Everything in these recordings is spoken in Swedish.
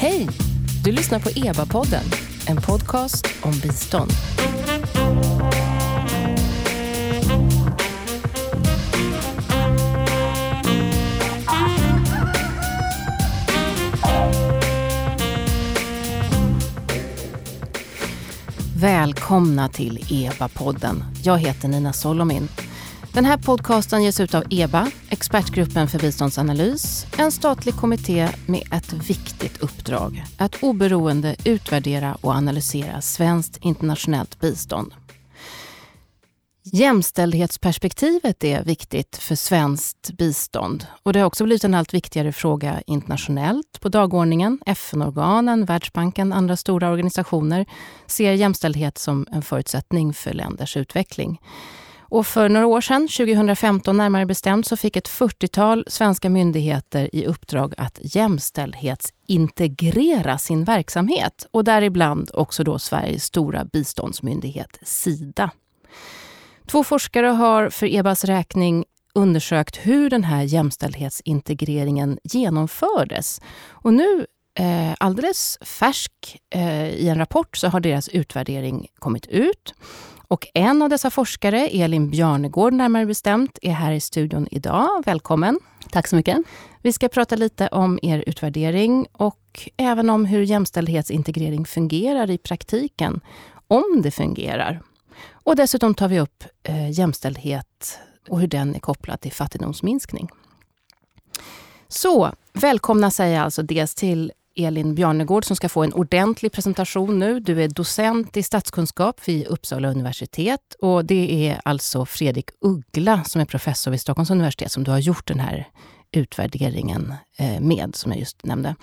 Hej! Du lyssnar på EBA-podden, en podcast om bistånd. Välkomna till EBA-podden. Jag heter Nina Solomin. Den här podcasten ges ut av EBA, Expertgruppen för biståndsanalys, en statlig kommitté med ett viktigt uppdrag. Att oberoende utvärdera och analysera svenskt internationellt bistånd. Jämställdhetsperspektivet är viktigt för svenskt bistånd och det har också blivit en allt viktigare fråga internationellt på dagordningen. FN-organen, Världsbanken och andra stora organisationer ser jämställdhet som en förutsättning för länders utveckling. Och för några år sedan, 2015 närmare bestämt, så fick ett 40-tal svenska myndigheter i uppdrag att jämställdhetsintegrera sin verksamhet och däribland också då Sveriges stora biståndsmyndighet Sida. Två forskare har för EBAs räkning undersökt hur den här jämställdhetsintegreringen genomfördes. Och nu, eh, alldeles färsk eh, i en rapport, så har deras utvärdering kommit ut. Och en av dessa forskare, Elin Bjarnegård närmare bestämt, är här i studion idag. Välkommen! Tack så mycket. Vi ska prata lite om er utvärdering och även om hur jämställdhetsintegrering fungerar i praktiken. Om det fungerar. Och dessutom tar vi upp eh, jämställdhet och hur den är kopplad till fattigdomsminskning. Så, välkomna säger jag alltså dels till Elin Bjarnegård som ska få en ordentlig presentation nu. Du är docent i statskunskap vid Uppsala universitet och det är alltså Fredrik Uggla som är professor vid Stockholms universitet som du har gjort den här utvärderingen eh, med, som jag just nämnde.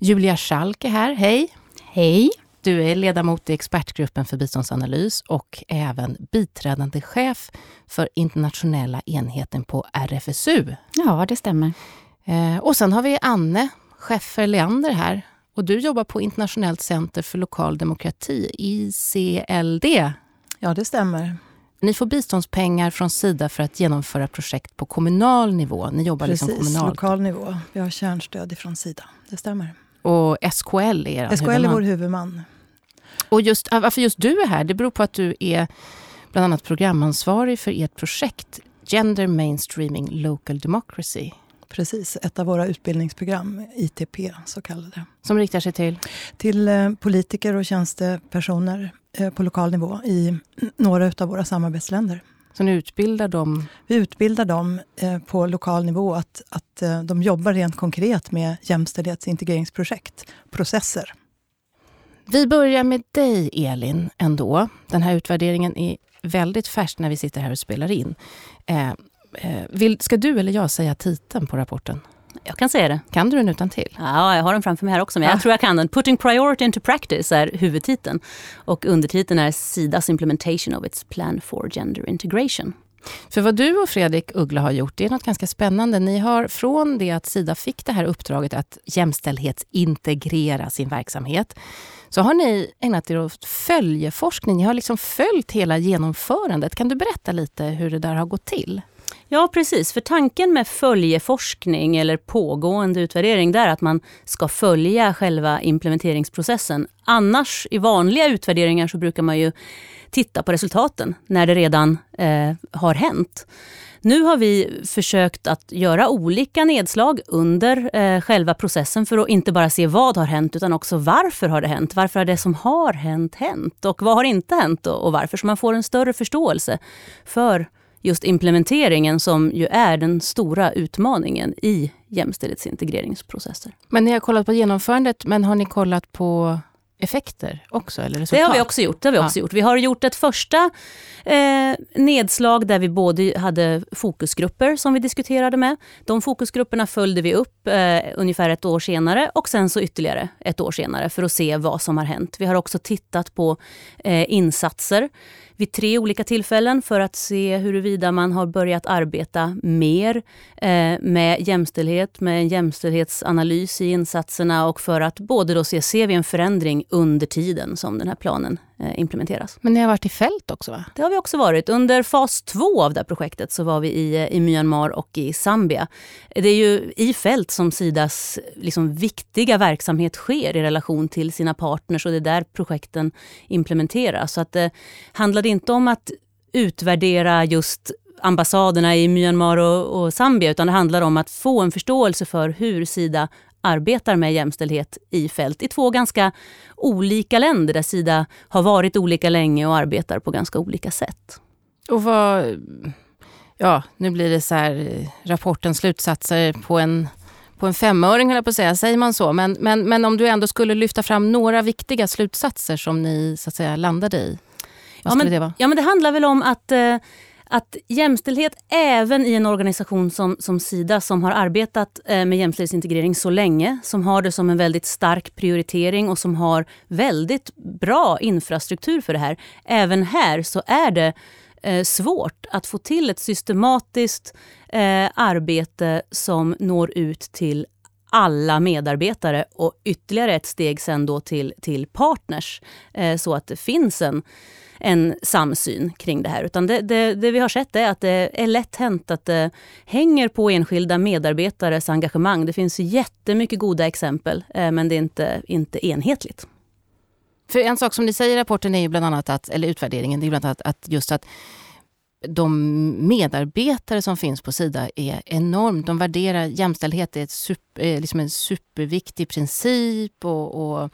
Julia Schalk är här, hej! Hej! Du är ledamot i expertgruppen för biståndsanalys och även biträdande chef för internationella enheten på RFSU. Ja, det stämmer. Eh, och sen har vi Anne Scheffer Leander här. Och du jobbar på Internationellt center för lokal demokrati, ICLD. Ja, det stämmer. Ni får biståndspengar från Sida för att genomföra projekt på kommunal nivå. Ni jobbar Precis, liksom kommunalt. lokal nivå. Vi har kärnstöd från Sida. Det stämmer. Och SKL är er SKL huvudman. är vår huvudman. Och just, varför just du är här, det beror på att du är bland annat programansvarig för ert projekt Gender Mainstreaming Local Democracy. Precis, ett av våra utbildningsprogram, ITP så kallade. Som riktar sig till? Till eh, politiker och tjänstepersoner eh, på lokal nivå i några av våra samarbetsländer. Så ni utbildar dem? Vi utbildar dem eh, på lokal nivå att, att de jobbar rent konkret med jämställdhetsintegreringsprojekt, processer. Vi börjar med dig Elin ändå. Den här utvärderingen är väldigt färsk när vi sitter här och spelar in. Eh, vill, ska du eller jag säga titeln på rapporten? Jag kan säga det. Kan du den utan till? Ja, jag har den framför mig här också, men jag tror jag kan den. Putting priority into practice är huvudtiteln. Och undertiteln är Sidas implementation of its plan for gender integration. För vad du och Fredrik Uggla har gjort, det är något ganska spännande. Ni har från det att Sida fick det här uppdraget att jämställdhetsintegrera sin verksamhet, så har ni ägnat er åt följeforskning. Ni har liksom följt hela genomförandet. Kan du berätta lite hur det där har gått till? Ja, precis. För tanken med följeforskning eller pågående utvärdering, det är att man ska följa själva implementeringsprocessen. Annars, i vanliga utvärderingar, så brukar man ju titta på resultaten när det redan eh, har hänt. Nu har vi försökt att göra olika nedslag under eh, själva processen för att inte bara se vad har hänt utan också varför har det hänt? Varför har det som har hänt hänt? Och vad har inte hänt och, och varför? Så man får en större förståelse för just implementeringen som ju är den stora utmaningen i jämställdhetsintegreringsprocesser. Men ni har kollat på genomförandet, men har ni kollat på effekter också? Eller resultat? Det har vi också gjort. Det har vi, också ja. gjort. vi har gjort ett första eh, nedslag där vi både hade fokusgrupper som vi diskuterade med. De fokusgrupperna följde vi upp eh, ungefär ett år senare och sen så ytterligare ett år senare för att se vad som har hänt. Vi har också tittat på eh, insatser vid tre olika tillfällen för att se huruvida man har börjat arbeta mer eh, med jämställdhet, med en jämställdhetsanalys i insatserna och för att både då se, ser vi en förändring under tiden som den här planen eh, implementeras. Men ni har varit i fält också va? Det har vi också varit. Under fas två av det här projektet så var vi i, i Myanmar och i Zambia. Det är ju i fält som Sidas liksom viktiga verksamhet sker i relation till sina partners och det är där projekten implementeras. Så att det handlade inte om att utvärdera just ambassaderna i Myanmar och, och Zambia utan det handlar om att få en förståelse för hur Sida arbetar med jämställdhet i fält i två ganska olika länder där Sida har varit olika länge och arbetar på ganska olika sätt. Och vad... Ja, nu blir det så här rapportens slutsatser på en, på en femöring, höll jag på att säga. Säger man så? Men, men, men om du ändå skulle lyfta fram några viktiga slutsatser som ni så att säga landade i? Vad ja, men, det vara? Ja, men det handlar väl om att eh, att jämställdhet även i en organisation som, som Sida som har arbetat eh, med jämställdhetsintegrering så länge, som har det som en väldigt stark prioritering och som har väldigt bra infrastruktur för det här. Även här så är det eh, svårt att få till ett systematiskt eh, arbete som når ut till alla medarbetare och ytterligare ett steg sen då till, till partners eh, så att det finns en en samsyn kring det här. Utan det, det, det, vi har sett är att det är lätt hänt att det hänger på enskilda medarbetares engagemang. Det finns jättemycket goda exempel, eh, men det är inte, inte enhetligt. För en sak som ni säger i rapporten är ju bland annat att, eller utvärderingen, det är bland annat att just att de medarbetare som finns på Sida är enormt. De värderar jämställdhet, är ett super, eh, liksom en superviktig princip och, och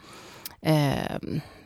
eh,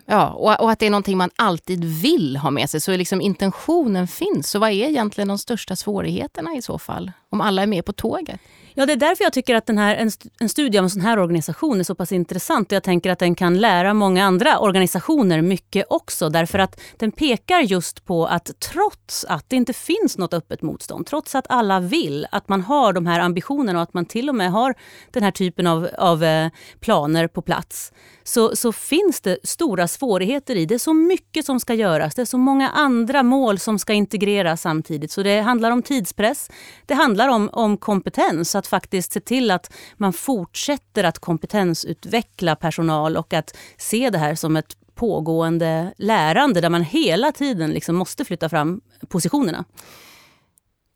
Ja, och, och, att det är någonting man alltid vill ha med sig. Så liksom intentionen finns. Så vad är egentligen de största svårigheterna i så fall? Om alla är med på tåget? Ja, det är därför jag tycker att den här, en, en studie av en sån här organisation är så pass intressant. Jag tänker att den kan lära många andra organisationer mycket också. Därför att den pekar just på att trots att det inte finns något öppet motstånd, trots att alla vill, att man har de här ambitionerna och att man till och med har den här typen av, av eh, planer på plats, så, så finns det stora svårigheter i. Det är så mycket som ska göras. Det är så många andra mål som ska integreras samtidigt. Så det handlar om tidspress. Det handlar om, om kompetens. Att faktiskt se till att man fortsätter att kompetensutveckla personal och att se det här som ett pågående lärande där man hela tiden liksom måste flytta fram positionerna.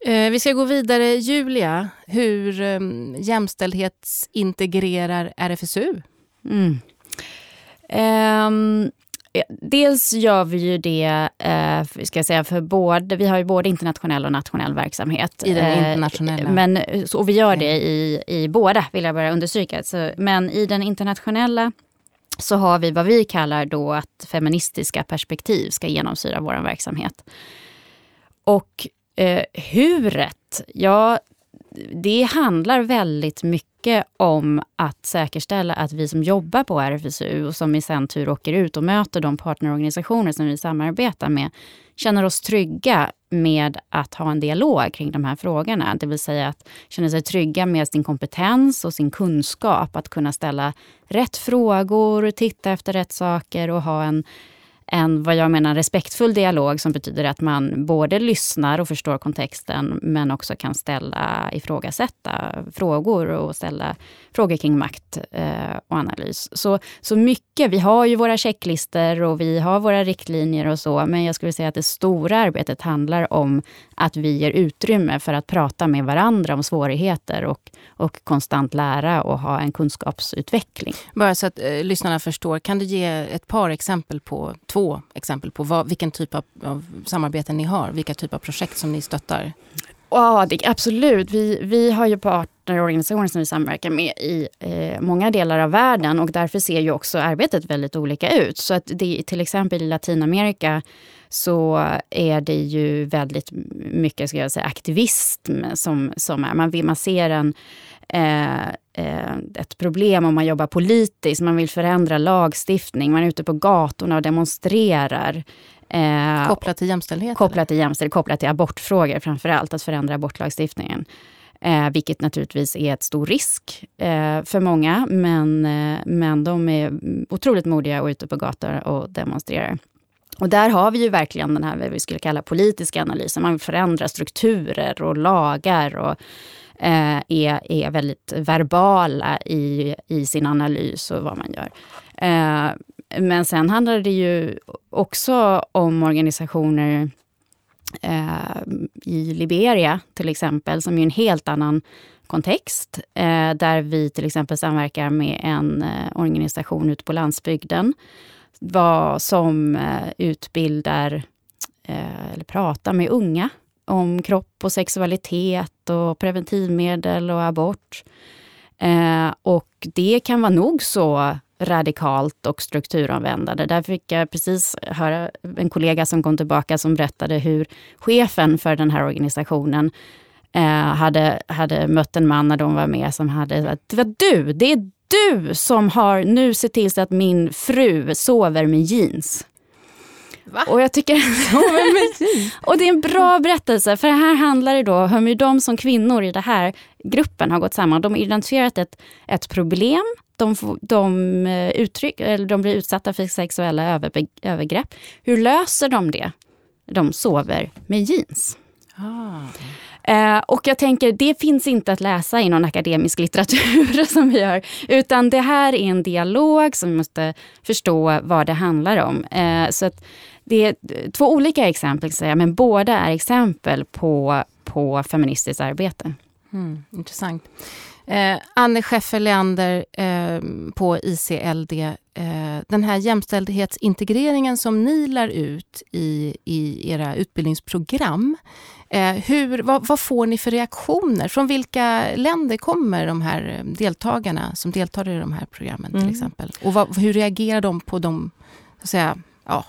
Eh, vi ska gå vidare. Julia, hur um, jämställdhetsintegrerar RFSU? Mm. Um, Dels gör vi ju det eh, ska jag säga, för både, vi har ju både internationell och nationell verksamhet. I den eh, internationella? Men, och vi gör det i, i båda, vill jag bara understryka. Så, men i den internationella så har vi vad vi kallar då att feministiska perspektiv ska genomsyra vår verksamhet. Och eh, huret, ja det handlar väldigt mycket om att säkerställa att vi som jobbar på RFSU och som i sin tur åker ut och möter de partnerorganisationer som vi samarbetar med, känner oss trygga med att ha en dialog kring de här frågorna. Det vill säga att känna sig trygga med sin kompetens och sin kunskap. Att kunna ställa rätt frågor, titta efter rätt saker och ha en en, vad jag menar, respektfull dialog som betyder att man både lyssnar och förstår kontexten men också kan ställa, ifrågasätta frågor och ställa frågor kring makt eh, och analys. Så, så mycket, vi har ju våra checklister och vi har våra riktlinjer och så, men jag skulle säga att det stora arbetet handlar om att vi ger utrymme för att prata med varandra om svårigheter och, och konstant lära och ha en kunskapsutveckling. Bara så att eh, lyssnarna förstår, kan du ge ett par exempel på, två exempel på vad, vilken typ av, av samarbeten ni har? Vilka typer av projekt som ni stöttar? Ja, det, absolut. Vi, vi har ju partnerorganisationer som vi samverkar med i eh, många delar av världen och därför ser ju också arbetet väldigt olika ut. Så att det, till exempel i Latinamerika så är det ju väldigt mycket ska jag säga, aktivism som, som är. Man, vill, man ser en, eh, eh, ett problem om man jobbar politiskt, man vill förändra lagstiftning, man är ute på gatorna och demonstrerar. Eh, kopplat till jämställdhet? Kopplat till jämställdhet, kopplat till abortfrågor framför allt, att förändra abortlagstiftningen. Eh, vilket naturligtvis är ett stor risk eh, för många, men, eh, men de är otroligt modiga och ute på gator och demonstrerar. Och där har vi ju verkligen den här, vad vi skulle kalla politiska analysen. Man vill förändra strukturer och lagar och eh, är, är väldigt verbala i, i sin analys och vad man gör. Eh, men sen handlar det ju också om organisationer eh, i Liberia till exempel, som är en helt annan kontext. Eh, där vi till exempel samverkar med en eh, organisation ute på landsbygden vad som eh, utbildar eller pratar med unga om kropp och sexualitet och preventivmedel och abort. Eh, och det kan vara nog så radikalt och strukturanvändande. Där fick jag precis höra en kollega som kom tillbaka som berättade hur chefen för den här organisationen eh, hade, hade mött en man när de var med som hade sagt, det var du, det är du som har nu sett till så att min fru sover med jeans. Va? Och jag tycker... och det är en bra berättelse, för här handlar det då om hur de som kvinnor i den här gruppen har gått samman. De har identifierat ett, ett problem, de, de, eh, uttryck, eller de blir utsatta för sexuella övergrepp. Hur löser de det? De sover med jeans. Ah. Eh, och jag tänker, det finns inte att läsa i någon akademisk litteratur som vi gör. Utan det här är en dialog som vi måste förstå vad det handlar om. Eh, så att det är två olika exempel, säga, men båda är exempel på, på feministiskt arbete. Mm, intressant. Eh, Anne Scheffer Leander eh, på ICLD. Eh, den här jämställdhetsintegreringen som ni lär ut i, i era utbildningsprogram. Eh, hur, vad, vad, får ni för reaktioner? Från vilka länder kommer de här deltagarna som deltar i de här programmen till mm. exempel? Och vad, hur reagerar de på de så att säga, ja,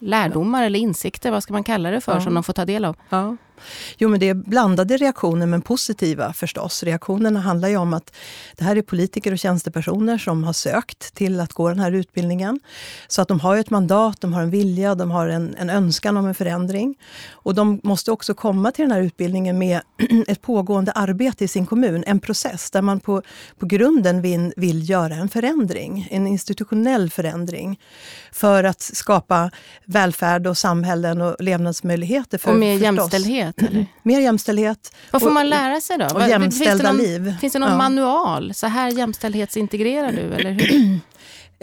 lärdomar eller insikter, vad ska man kalla det för, ja. som de får ta del av? Ja. Jo, men det är blandade reaktioner, men positiva förstås. Reaktionerna handlar ju om att det här är politiker och tjänstepersoner som har sökt till att gå den här utbildningen. Så att de har ett mandat, de har en vilja, de har en, en önskan om en förändring. Och de måste också komma till den här utbildningen med ett pågående arbete i sin kommun, en process där man på, på grunden vill, vill göra en förändring, en institutionell förändring för att skapa välfärd och samhällen och levnadsmöjligheter. För, och mer jämställdhet? Jämställdhet? Eller? Mer jämställdhet. Vad får och, man lära sig då? Och jämställda finns det någon, liv. Finns det någon ja. manual? Så här jämställdhetsintegrerar du, eller hur?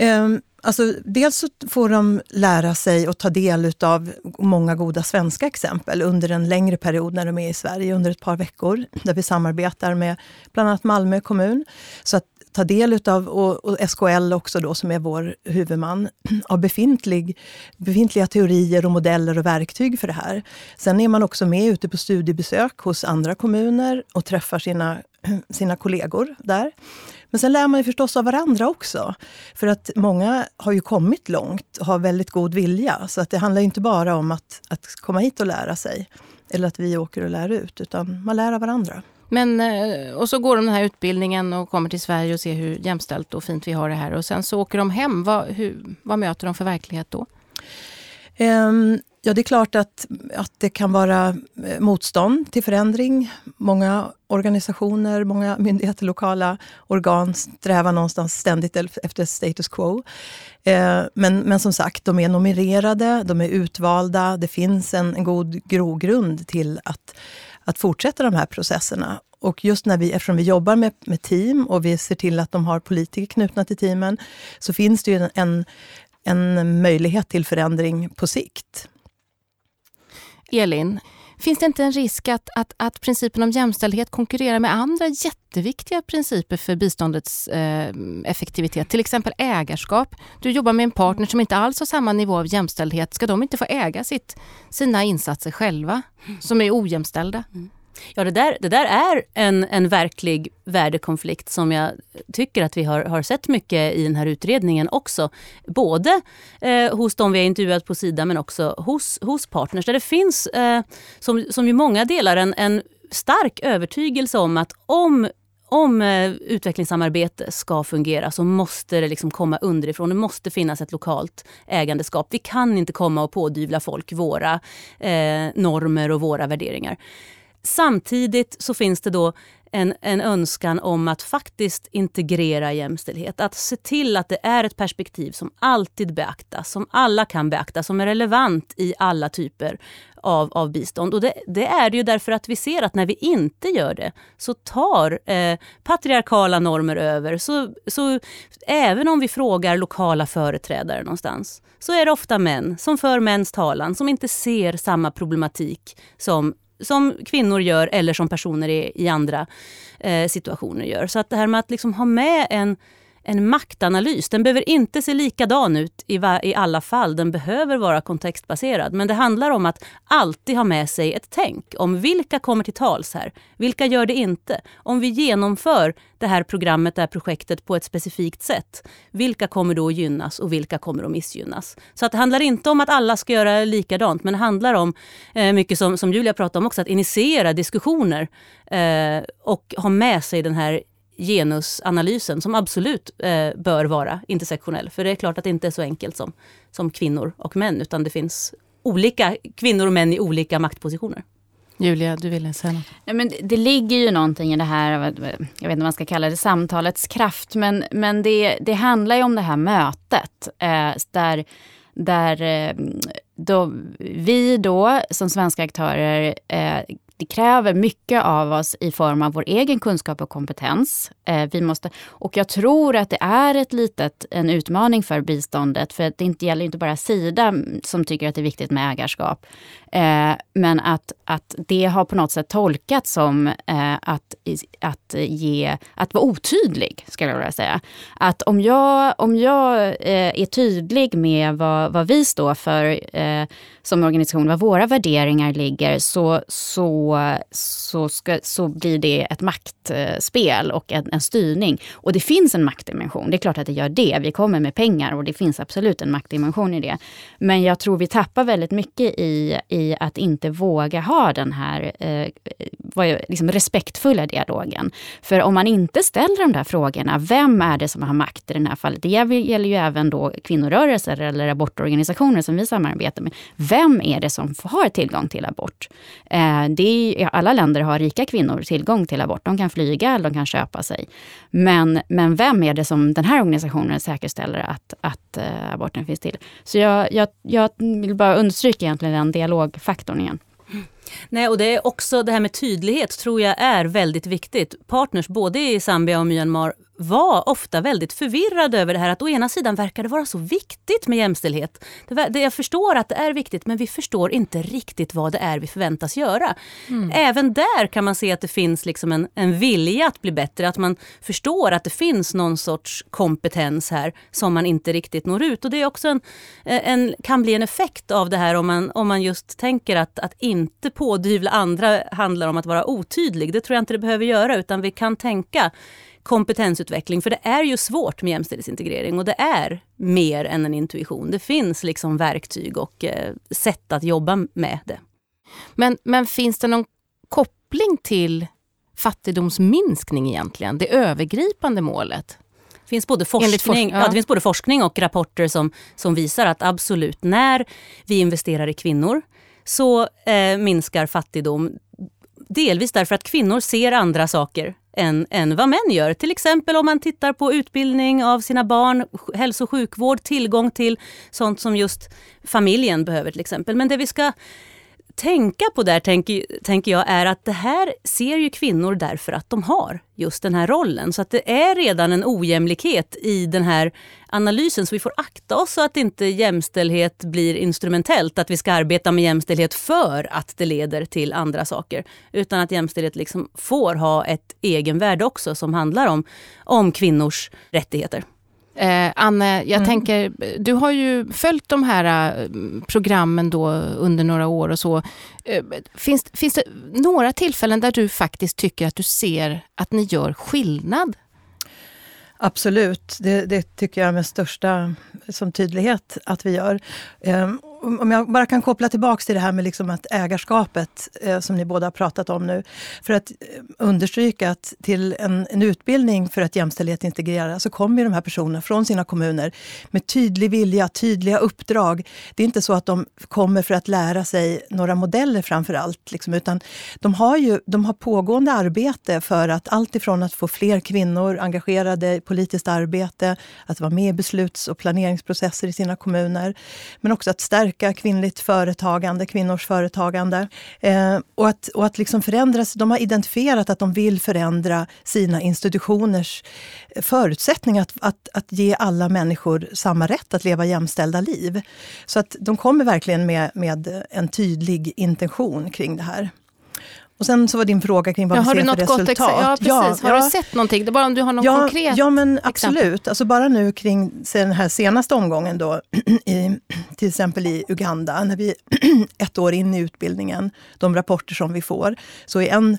um, Alltså, dels får de lära sig och ta del av många goda svenska exempel under en längre period när de är i Sverige, under ett par veckor, där vi samarbetar med bland annat Malmö kommun. Så att ta del av, och, och SKL också då, som är vår huvudman, av befintlig, befintliga teorier och modeller och verktyg för det här. Sen är man också med ute på studiebesök hos andra kommuner och träffar sina, sina kollegor där. Men sen lär man ju förstås av varandra också. För att många har ju kommit långt och har väldigt god vilja. Så att det handlar inte bara om att, att komma hit och lära sig. Eller att vi åker och lär ut, utan man lär av varandra. Men, eh, och så går de den här utbildningen och kommer till Sverige och ser hur jämställt och fint vi har det här. Och sen så åker de hem. Vad, hur, vad möter de för verklighet då? Um, ja, det är klart att, att det kan vara eh, motstånd till förändring. Många organisationer, många myndigheter, lokala organ strävar någonstans ständigt efter status quo. Uh, men, men som sagt, de är nominerade, de är utvalda. Det finns en, en god grogrund till att att fortsätta de här processerna. Och just när vi, eftersom vi jobbar med, med team och vi ser till att de har politiker knutna till teamen, så finns det ju en, en möjlighet till förändring på sikt. Elin, finns det inte en risk att, att, att principen om jämställdhet konkurrerar med andra jätteviktiga principer för biståndets eh, effektivitet? Till exempel ägarskap. Du jobbar med en partner som inte alls har samma nivå av jämställdhet. Ska de inte få äga sitt, sina insatser själva, som är ojämställda? Mm. Ja, det där, det där är en, en verklig värdekonflikt som jag tycker att vi har, har sett mycket i den här utredningen också. Både eh, hos de vi har intervjuat på Sida men också hos, hos partners. Där det finns, eh, som, som ju många delar, en, en stark övertygelse om att om om eh, utvecklingssamarbete ska fungera så måste det liksom komma underifrån. Det måste finnas ett lokalt ägandeskap. Vi kan inte komma och pådyvla folk våra eh, normer och våra värderingar. Samtidigt så finns det då en, en önskan om att faktiskt integrera jämställdhet. Att se till att det är ett perspektiv som alltid beaktas, som alla kan beakta, som är relevant i alla typer av, av bistånd. Och det, det, är det ju därför att vi ser att när vi inte gör det så tar eh, patriarkala normer över. Så, så även om vi frågar lokala företrädare någonstans så är det ofta män som för mäns talan, som inte ser samma problematik som som kvinnor gör eller som personer i, i andra eh, situationer gör. Så att det här med att liksom ha med en en maktanalys. Den behöver inte se likadan ut i, i alla fall. Den behöver vara kontextbaserad. Men det handlar om att alltid ha med sig ett tänk om vilka kommer till tals här? Vilka gör det inte? Om vi genomför det här programmet, det här projektet på ett specifikt sätt. Vilka kommer då att gynnas och vilka kommer att missgynnas? Så att det handlar inte om att alla ska göra likadant, men det handlar om eh, mycket som, som Julia pratade om också, att initiera diskussioner eh, och ha med sig den här genusanalysen som absolut eh, bör vara intersektionell. För det är klart att det inte är så enkelt som, som kvinnor och män utan det finns olika kvinnor och män i olika maktpositioner. Julia, du ville säga något? Ja, men det, det ligger ju någonting i det här, jag vet inte vad man ska kalla det, samtalets kraft. Men, men det, det handlar ju om det här mötet eh, där, där eh, då, vi då som svenska aktörer eh, det kräver mycket av oss i form av vår egen kunskap och kompetens. Eh, vi måste, och jag tror att det är ett litet, en utmaning för biståndet. För det inte gäller inte bara Sida som tycker att det är viktigt med ägarskap. Eh, men att, att det har på något sätt tolkats som eh, att, att, ge, att vara otydlig, skulle jag vilja säga. Att om jag, om jag eh, är tydlig med vad, vad vi står för eh, som organisation, var våra värderingar ligger, så, så, så, ska, så blir det ett maktspel och en, en styrning. Och det finns en maktdimension, det är klart att det gör det. Vi kommer med pengar och det finns absolut en maktdimension i det. Men jag tror vi tappar väldigt mycket i, i att inte våga ha den här eh, liksom respektfulla dialogen. För om man inte ställer de där frågorna, vem är det som har makt i det här fallet? Det gäller ju även då kvinnorörelser eller abortorganisationer som vi samarbetar med. Vem vem är det som har tillgång till abort? Eh, det är, alla länder har rika kvinnor tillgång till abort. De kan flyga eller de kan köpa sig. Men, men vem är det som den här organisationen säkerställer att, att eh, aborten finns till? Så jag, jag, jag vill bara understryka egentligen den dialogfaktorn igen. Nej, och det är också det här med tydlighet tror jag är väldigt viktigt. Partners både i Zambia och Myanmar var ofta väldigt förvirrade över det här att å ena sidan verkar det vara så viktigt med jämställdhet. Det, det, jag förstår att det är viktigt men vi förstår inte riktigt vad det är vi förväntas göra. Mm. Även där kan man se att det finns liksom en, en vilja att bli bättre, att man förstår att det finns någon sorts kompetens här som man inte riktigt når ut. Och det är också en, en, kan bli en effekt av det här om man, om man just tänker att, att inte pådyvla andra handlar om att vara otydlig. Det tror jag inte det behöver göra utan vi kan tänka kompetensutveckling. För det är ju svårt med jämställdhetsintegrering och det är mer än en intuition. Det finns liksom verktyg och eh, sätt att jobba med det. Men, men finns det någon koppling till fattigdomsminskning egentligen? Det övergripande målet? Det finns både forskning, forsk ja. ja. det finns både forskning och rapporter som, som visar att absolut, när vi investerar i kvinnor så eh, minskar fattigdom. Delvis därför att kvinnor ser andra saker än, än vad män gör. Till exempel om man tittar på utbildning av sina barn, hälso och sjukvård, tillgång till sånt som just familjen behöver till exempel. Men det vi ska tänka på där, tänker, tänker jag, är att det här ser ju kvinnor därför att de har just den här rollen. Så att det är redan en ojämlikhet i den här analysen. Så vi får akta oss så att inte jämställdhet blir instrumentellt. Att vi ska arbeta med jämställdhet för att det leder till andra saker. Utan att jämställdhet liksom får ha ett egenvärde också som handlar om, om kvinnors rättigheter. Eh, Anne, jag mm. tänker, du har ju följt de här eh, programmen då under några år och så. Eh, finns, finns det några tillfällen där du faktiskt tycker att du ser att ni gör skillnad? Absolut, det, det tycker jag med största som tydlighet att vi gör. Om jag bara kan koppla tillbaka till det här med liksom att ägarskapet eh, som ni båda har pratat om nu. För att eh, understryka att till en, en utbildning för att jämställdhet integreras så kommer de här personerna från sina kommuner med tydlig vilja, tydliga uppdrag. Det är inte så att de kommer för att lära sig några modeller framför allt. Liksom, utan de har, ju, de har pågående arbete för att allt ifrån att få fler kvinnor engagerade i politiskt arbete, att vara med i besluts och planeringsprocesser i sina kommuner. Men också att stärka kvinnligt företagande, kvinnors företagande. Eh, och att, och att liksom förändras. De har identifierat att de vill förändra sina institutioners eh, förutsättningar att, att, att ge alla människor samma rätt att leva jämställda liv. Så att de kommer verkligen med, med en tydlig intention kring det här. Och sen så var din fråga kring vad ja, vi ser för resultat. ja, precis. Ja, har ja. du sett någonting? Det är bara om du har någon ja, konkret Ja, men absolut. Alltså bara nu kring den här senaste omgången då, i, till exempel i Uganda, när vi ett år in i utbildningen, de rapporter som vi får, så är en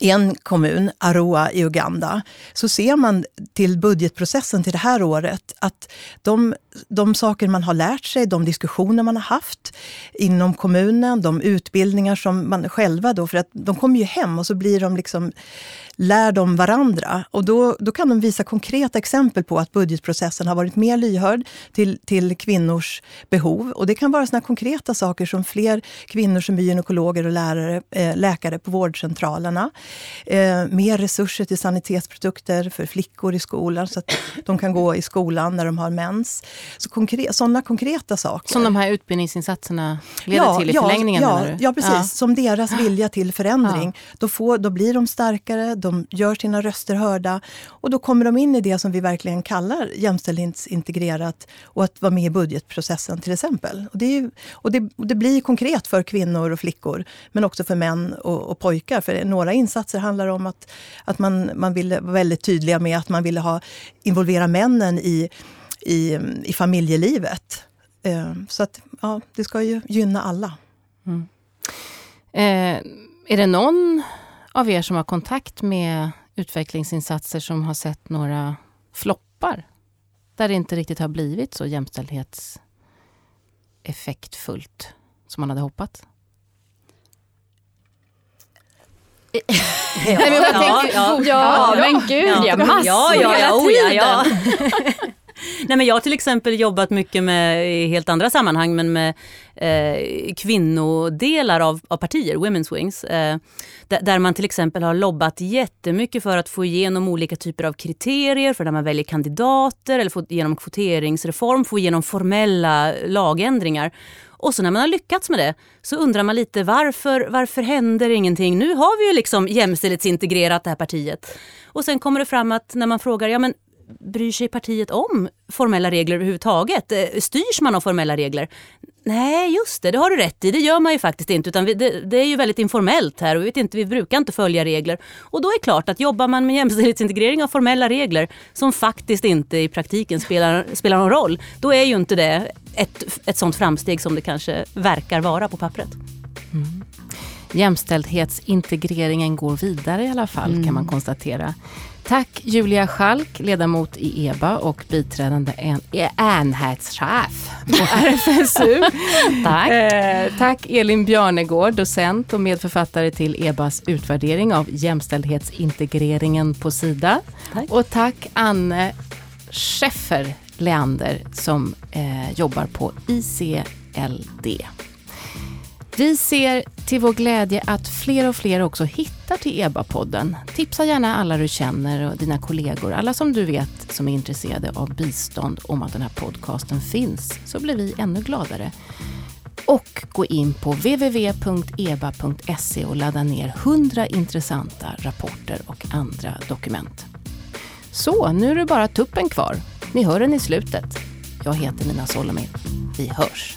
en kommun, Arua i Uganda, så ser man till budgetprocessen till det här året att de, de saker man har lärt sig, de diskussioner man har haft inom kommunen, de utbildningar som man själva då, för att de kommer ju hem och så blir de liksom lär de varandra. Och då, då kan de visa konkreta exempel på att budgetprocessen har varit mer lyhörd till, till kvinnors behov. Och det kan vara såna konkreta saker som fler kvinnor som blir gynekologer och lärare, äh, läkare på vårdcentralerna. Eh, mer resurser till sanitetsprodukter för flickor i skolan så att de kan gå i skolan när de har mens. Så konkre sådana konkreta saker. Som de här utbildningsinsatserna leder ja, till i ja, förlängningen? Ja, ja precis. Ja. Som deras vilja till förändring. Då, får, då blir de starkare, de gör sina röster hörda och då kommer de in i det som vi verkligen kallar jämställdhetsintegrerat och att vara med i budgetprocessen till exempel. Och det, är, och det, det blir konkret för kvinnor och flickor men också för män och, och pojkar. För några insatser handlar om att, att man, man ville vara väldigt tydliga med att man ville ha, involvera männen i, i, i familjelivet. Ehm, så att ja, det ska ju gynna alla. Mm. Eh, är det någon av er som har kontakt med utvecklingsinsatser som har sett några floppar? Där det inte riktigt har blivit så jämställdhetseffektfullt som man hade hoppats? ja, Nej, men jag ja, tänker, ja, ja, men gud ja, massor ja, ja, ja, oh, ja, ja. Nej, men jag har till exempel jobbat mycket med, i helt andra sammanhang, men med eh, kvinnodelar av, av partier, Women's Wings. Eh, där man till exempel har lobbat jättemycket för att få igenom olika typer av kriterier för när man väljer kandidater eller få igenom kvoteringsreform, få igenom formella lagändringar. Och så när man har lyckats med det så undrar man lite varför, varför händer ingenting? Nu har vi ju liksom jämställdhetsintegrerat det här partiet. Och sen kommer det fram att när man frågar, ja men bryr sig partiet om formella regler överhuvudtaget? Eh, styrs man av formella regler? Nej, just det, det har du rätt i. Det gör man ju faktiskt inte. Utan vi, det, det, är ju väldigt informellt här och vi, vet inte, vi brukar inte följa regler. Och då är det klart att jobbar man med jämställdhetsintegrering av formella regler som faktiskt inte i praktiken spelar, spelar någon roll, då är ju inte det ett, ett sånt framsteg som det kanske verkar vara på pappret. Mm. Jämställdhetsintegreringen går vidare i alla fall mm. kan man konstatera. Tack Julia Schalk, ledamot i EBA och biträdande enhetschef på RFSU. tack. Eh, tack Elin Bjarnegård, docent och medförfattare till EBAs utvärdering av jämställdhetsintegreringen på Sida. Tack. Och tack Anne Scheffer Leander som eh, jobbar på ICLD. Vi ser till vår glädje att fler och fler också hittar till EBA-podden. Tipsa gärna alla du känner och dina kollegor, alla som du vet som är intresserade av bistånd om att den här podcasten finns, så blir vi ännu gladare. Och gå in på www.eba.se och ladda ner 100 intressanta rapporter och andra dokument. Så, nu är det bara tuppen kvar. Ni hör den i slutet. Jag heter Nina Solomir. Vi hörs!